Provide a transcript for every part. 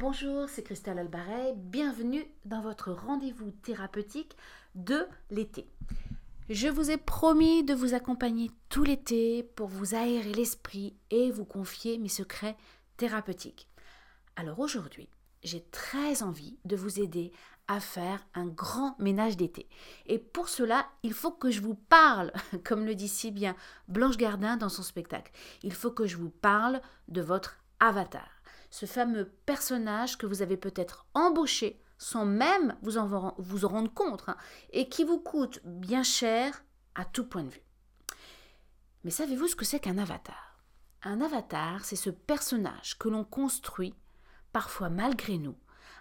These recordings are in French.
Bonjour, c'est Christelle Albaret. Bienvenue dans votre rendez-vous thérapeutique de l'été. Je vous ai promis de vous accompagner tout l'été pour vous aérer l'esprit et vous confier mes secrets thérapeutiques. Alors aujourd'hui, j'ai très envie de vous aider à faire un grand ménage d'été. Et pour cela, il faut que je vous parle, comme le dit si bien Blanche Gardin dans son spectacle, il faut que je vous parle de votre avatar, ce fameux personnage que vous avez peut-être embauché sans même vous en, vous rendre compte hein, et qui vous coûte bien cher à tout point de vue. Mais savez-vous ce que c'est qu'un avatar? Un avatar, c'est ce personnage que l'on construit, parfois malgré nous,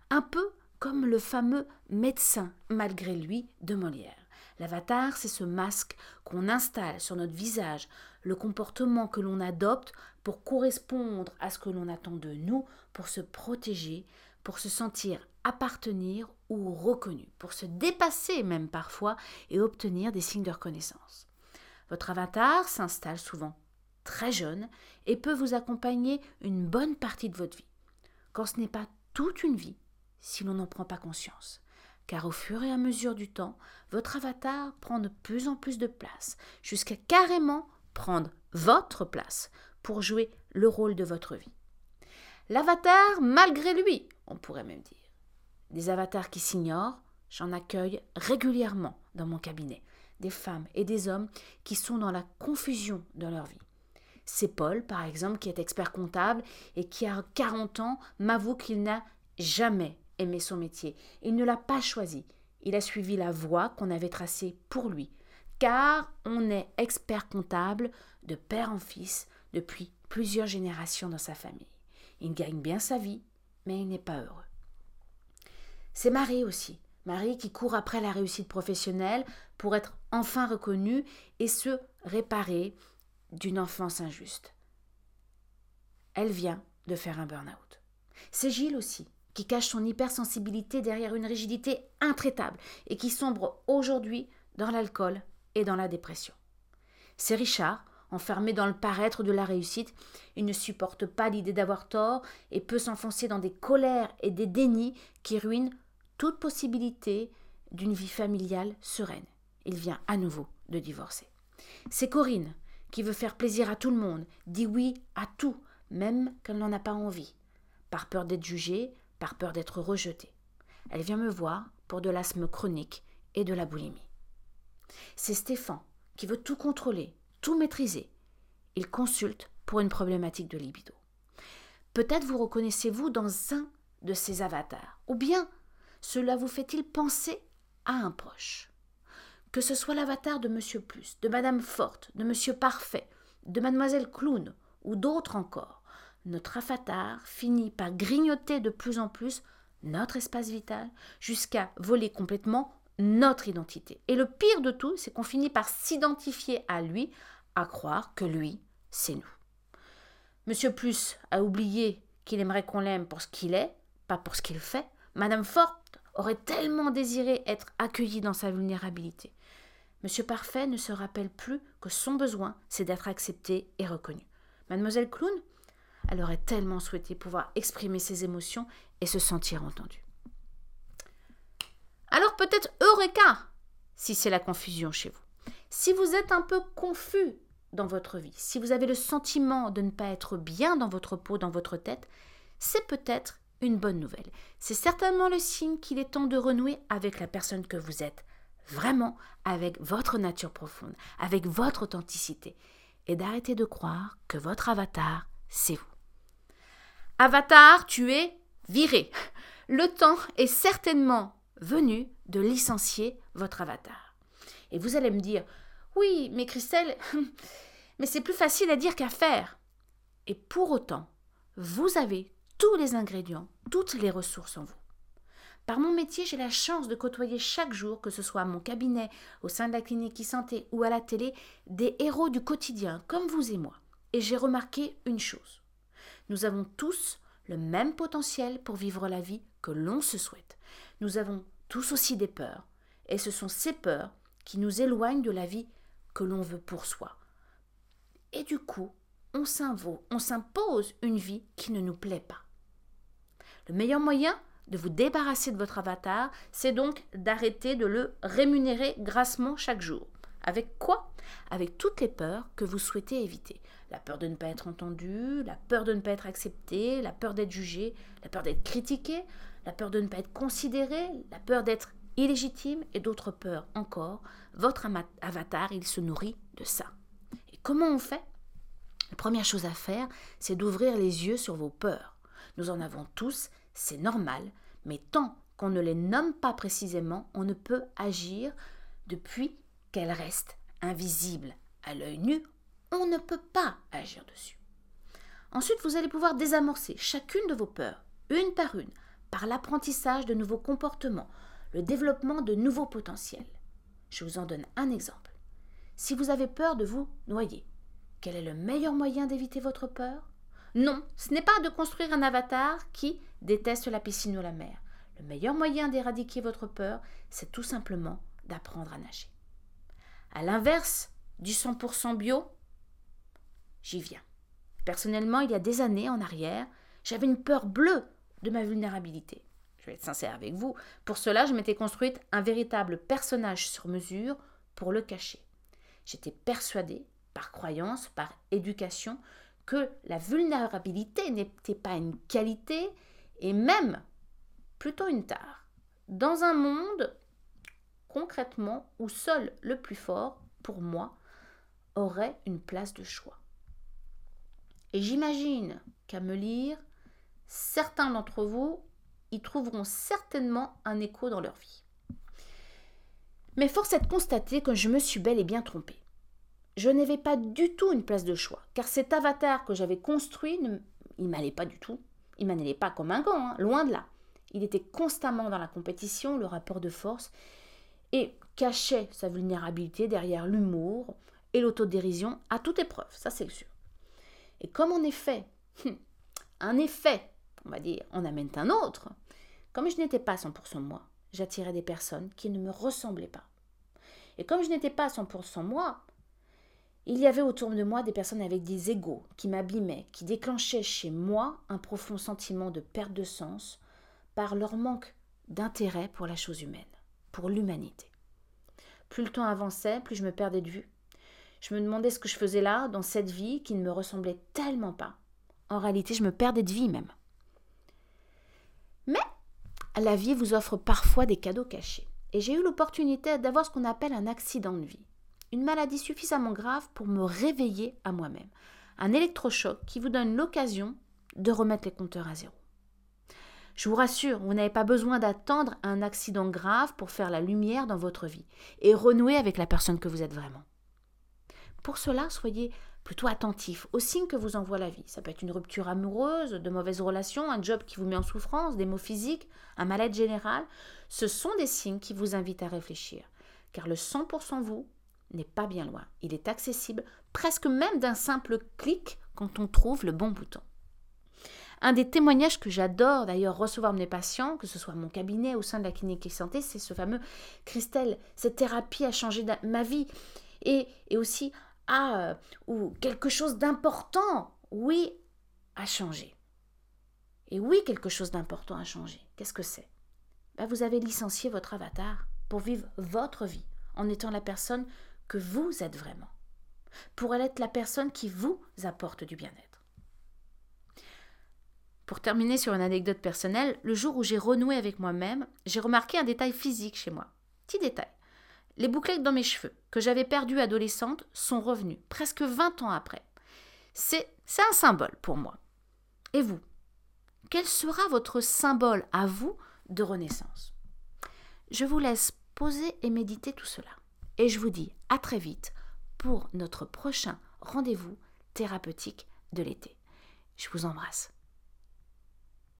un peu comme le fameux médecin malgré lui de Molière. L'avatar, c'est ce masque qu'on installe sur notre visage, le comportement que l'on adopte pour correspondre à ce que l'on attend de nous, pour se protéger, pour se sentir appartenir ou reconnu, pour se dépasser même parfois et obtenir des signes de reconnaissance. Votre avatar s'installe souvent très jeune et peut vous accompagner une bonne partie de votre vie, quand ce n'est pas toute une vie si l'on n'en prend pas conscience. Car au fur et à mesure du temps, votre avatar prend de plus en plus de place, jusqu'à carrément prendre votre place pour jouer le rôle de votre vie. L'avatar malgré lui, on pourrait même dire. Des avatars qui s'ignorent, j'en accueille régulièrement dans mon cabinet, des femmes et des hommes qui sont dans la confusion de leur vie. C'est Paul, par exemple, qui est expert comptable et qui a 40 ans m'avoue qu'il n'a jamais aimé son métier. Il ne l'a pas choisi. Il a suivi la voie qu'on avait tracée pour lui. Car on est expert comptable de père en fils depuis plusieurs générations dans sa famille. Il gagne bien sa vie, mais il n'est pas heureux. C'est Marie aussi. Marie qui court après la réussite professionnelle pour être enfin reconnue et se réparer d'une enfance injuste. Elle vient de faire un burn-out. C'est Gilles aussi, qui cache son hypersensibilité derrière une rigidité intraitable et qui sombre aujourd'hui dans l'alcool et dans la dépression. C'est Richard, enfermé dans le paraître de la réussite, il ne supporte pas l'idée d'avoir tort et peut s'enfoncer dans des colères et des dénis qui ruinent toute possibilité d'une vie familiale sereine. Il vient à nouveau de divorcer. C'est Corinne qui veut faire plaisir à tout le monde, dit oui à tout, même qu'elle n'en a pas envie, par peur d'être jugée, par peur d'être rejetée. Elle vient me voir pour de l'asthme chronique et de la boulimie. C'est Stéphane qui veut tout contrôler, tout maîtriser. Il consulte pour une problématique de libido. Peut-être vous reconnaissez-vous dans un de ces avatars, ou bien cela vous fait-il penser à un proche Que ce soit l'avatar de Monsieur Plus, de Madame Forte, de Monsieur Parfait, de Mademoiselle Clown ou d'autres encore, notre avatar finit par grignoter de plus en plus notre espace vital jusqu'à voler complètement notre identité. Et le pire de tout, c'est qu'on finit par s'identifier à lui, à croire que lui, c'est nous. Monsieur Plus a oublié qu'il aimerait qu'on l'aime pour ce qu'il est, pas pour ce qu'il fait. Madame Forte aurait tellement désiré être accueillie dans sa vulnérabilité. Monsieur Parfait ne se rappelle plus que son besoin, c'est d'être accepté et reconnu. Mademoiselle Clown elle aurait tellement souhaité pouvoir exprimer ses émotions et se sentir entendue. Alors peut-être Eureka si c'est la confusion chez vous. Si vous êtes un peu confus dans votre vie, si vous avez le sentiment de ne pas être bien dans votre peau, dans votre tête, c'est peut-être une bonne nouvelle. C'est certainement le signe qu'il est temps de renouer avec la personne que vous êtes, vraiment avec votre nature profonde, avec votre authenticité, et d'arrêter de croire que votre avatar, c'est vous. Avatar, tu es viré. Le temps est certainement venu de licencier votre avatar. Et vous allez me dire, oui, mais Christelle, mais c'est plus facile à dire qu'à faire. Et pour autant, vous avez tous les ingrédients, toutes les ressources en vous. Par mon métier, j'ai la chance de côtoyer chaque jour, que ce soit à mon cabinet, au sein de la clinique e-santé ou à la télé, des héros du quotidien, comme vous et moi. Et j'ai remarqué une chose. Nous avons tous le même potentiel pour vivre la vie que l'on se souhaite. Nous avons tous aussi des peurs, et ce sont ces peurs qui nous éloignent de la vie que l'on veut pour soi. Et du coup, on s'impose une vie qui ne nous plaît pas. Le meilleur moyen de vous débarrasser de votre avatar, c'est donc d'arrêter de le rémunérer grassement chaque jour. Avec quoi? Avec toutes les peurs que vous souhaitez éviter. La peur de ne pas être entendu, la peur de ne pas être accepté, la peur d'être jugé, la peur d'être critiqué, la peur de ne pas être considéré, la peur d'être illégitime et d'autres peurs encore. Votre avatar, il se nourrit de ça. Et comment on fait? La première chose à faire, c'est d'ouvrir les yeux sur vos peurs. Nous en avons tous, c'est normal, mais tant qu'on ne les nomme pas précisément, on ne peut agir depuis qu'elles restent invisibles à l'œil nu, on ne peut pas agir dessus. Ensuite, vous allez pouvoir désamorcer chacune de vos peurs, une par une, par l'apprentissage de nouveaux comportements, le développement de nouveaux potentiels. Je vous en donne un exemple. Si vous avez peur de vous noyer, quel est le meilleur moyen d'éviter votre peur? Non, ce n'est pas de construire un avatar qui déteste la piscine ou la mer. Le meilleur moyen d'éradiquer votre peur, c'est tout simplement d'apprendre à nager. À l'inverse du 100% bio, j'y viens. Personnellement, il y a des années en arrière, j'avais une peur bleue de ma vulnérabilité. Je vais être sincère avec vous. Pour cela, je m'étais construite un véritable personnage sur mesure pour le cacher. J'étais persuadée, par croyance, par éducation, que la vulnérabilité n'était pas une qualité et même plutôt une tare. Dans un monde, concrètement, où seul le plus fort, pour moi, aurait une place de choix. Et j'imagine qu'à me lire, certains d'entre vous y trouveront certainement un écho dans leur vie. Mais force est de constater que je me suis bel et bien trompée. Je n'avais pas du tout une place de choix, car cet avatar que j'avais construit, ne, il m'allait pas du tout. Il m'allait pas comme un gant, hein, loin de là. Il était constamment dans la compétition, le rapport de force, et cachait sa vulnérabilité derrière l'humour et l'autodérision à toute épreuve, ça c'est sûr. Et comme en effet, un effet on va dire, on amène un autre. Comme je n'étais pas 100% moi, j'attirais des personnes qui ne me ressemblaient pas. Et comme je n'étais pas 100% moi, il y avait autour de moi des personnes avec des égaux qui m'abîmaient, qui déclenchaient chez moi un profond sentiment de perte de sens par leur manque d'intérêt pour la chose humaine, l'humanité. Plus le temps avançait, plus je me perdais de vue. Je me demandais ce que je faisais là, dans cette vie qui ne me ressemblait tellement pas. En réalité, je me perdais de vie même. Mais la vie vous offre parfois des cadeaux cachés. Et j'ai eu l'opportunité d'avoir ce qu'on appelle un accident de vie. Une maladie suffisamment grave pour me réveiller à moi-même. Un électrochoc qui vous donne l'occasion de remettre les compteurs à zéro. Je vous rassure, vous n'avez pas besoin d'attendre un accident grave pour faire la lumière dans votre vie et renouer avec la personne que vous êtes vraiment. Pour cela, soyez plutôt attentif aux signes que vous envoie la vie. Ça peut être une rupture amoureuse, de mauvaises relations, un job qui vous met en souffrance, des maux physiques, un mal-être général. Ce sont des signes qui vous invitent à réfléchir. Car le 100% vous n'est pas bien loin. Il est accessible presque même d'un simple clic quand on trouve le bon bouton. Un des témoignages que j'adore d'ailleurs recevoir de mes patients, que ce soit mon cabinet au sein de la clinique santé, c'est ce fameux Christelle, cette thérapie a changé ma vie. Et, et aussi, ah, ou quelque chose d'important, oui, a changé. Et oui, quelque chose d'important a changé. Qu'est-ce que c'est? Ben, Vous avez licencié votre avatar pour vivre votre vie en étant la personne que vous êtes vraiment, pour être la personne qui vous apporte du bien-être. Pour terminer sur une anecdote personnelle, le jour où j'ai renoué avec moi-même, j'ai remarqué un détail physique chez moi. Petit détail. Les bouclettes dans mes cheveux, que j'avais perdues adolescente, sont revenues, presque 20 ans après. C'est un symbole pour moi. Et vous? Quel sera votre symbole à vous de renaissance? Je vous laisse poser et méditer tout cela. Et je vous dis à très vite pour notre prochain rendez-vous thérapeutique de l'été. Je vous embrasse.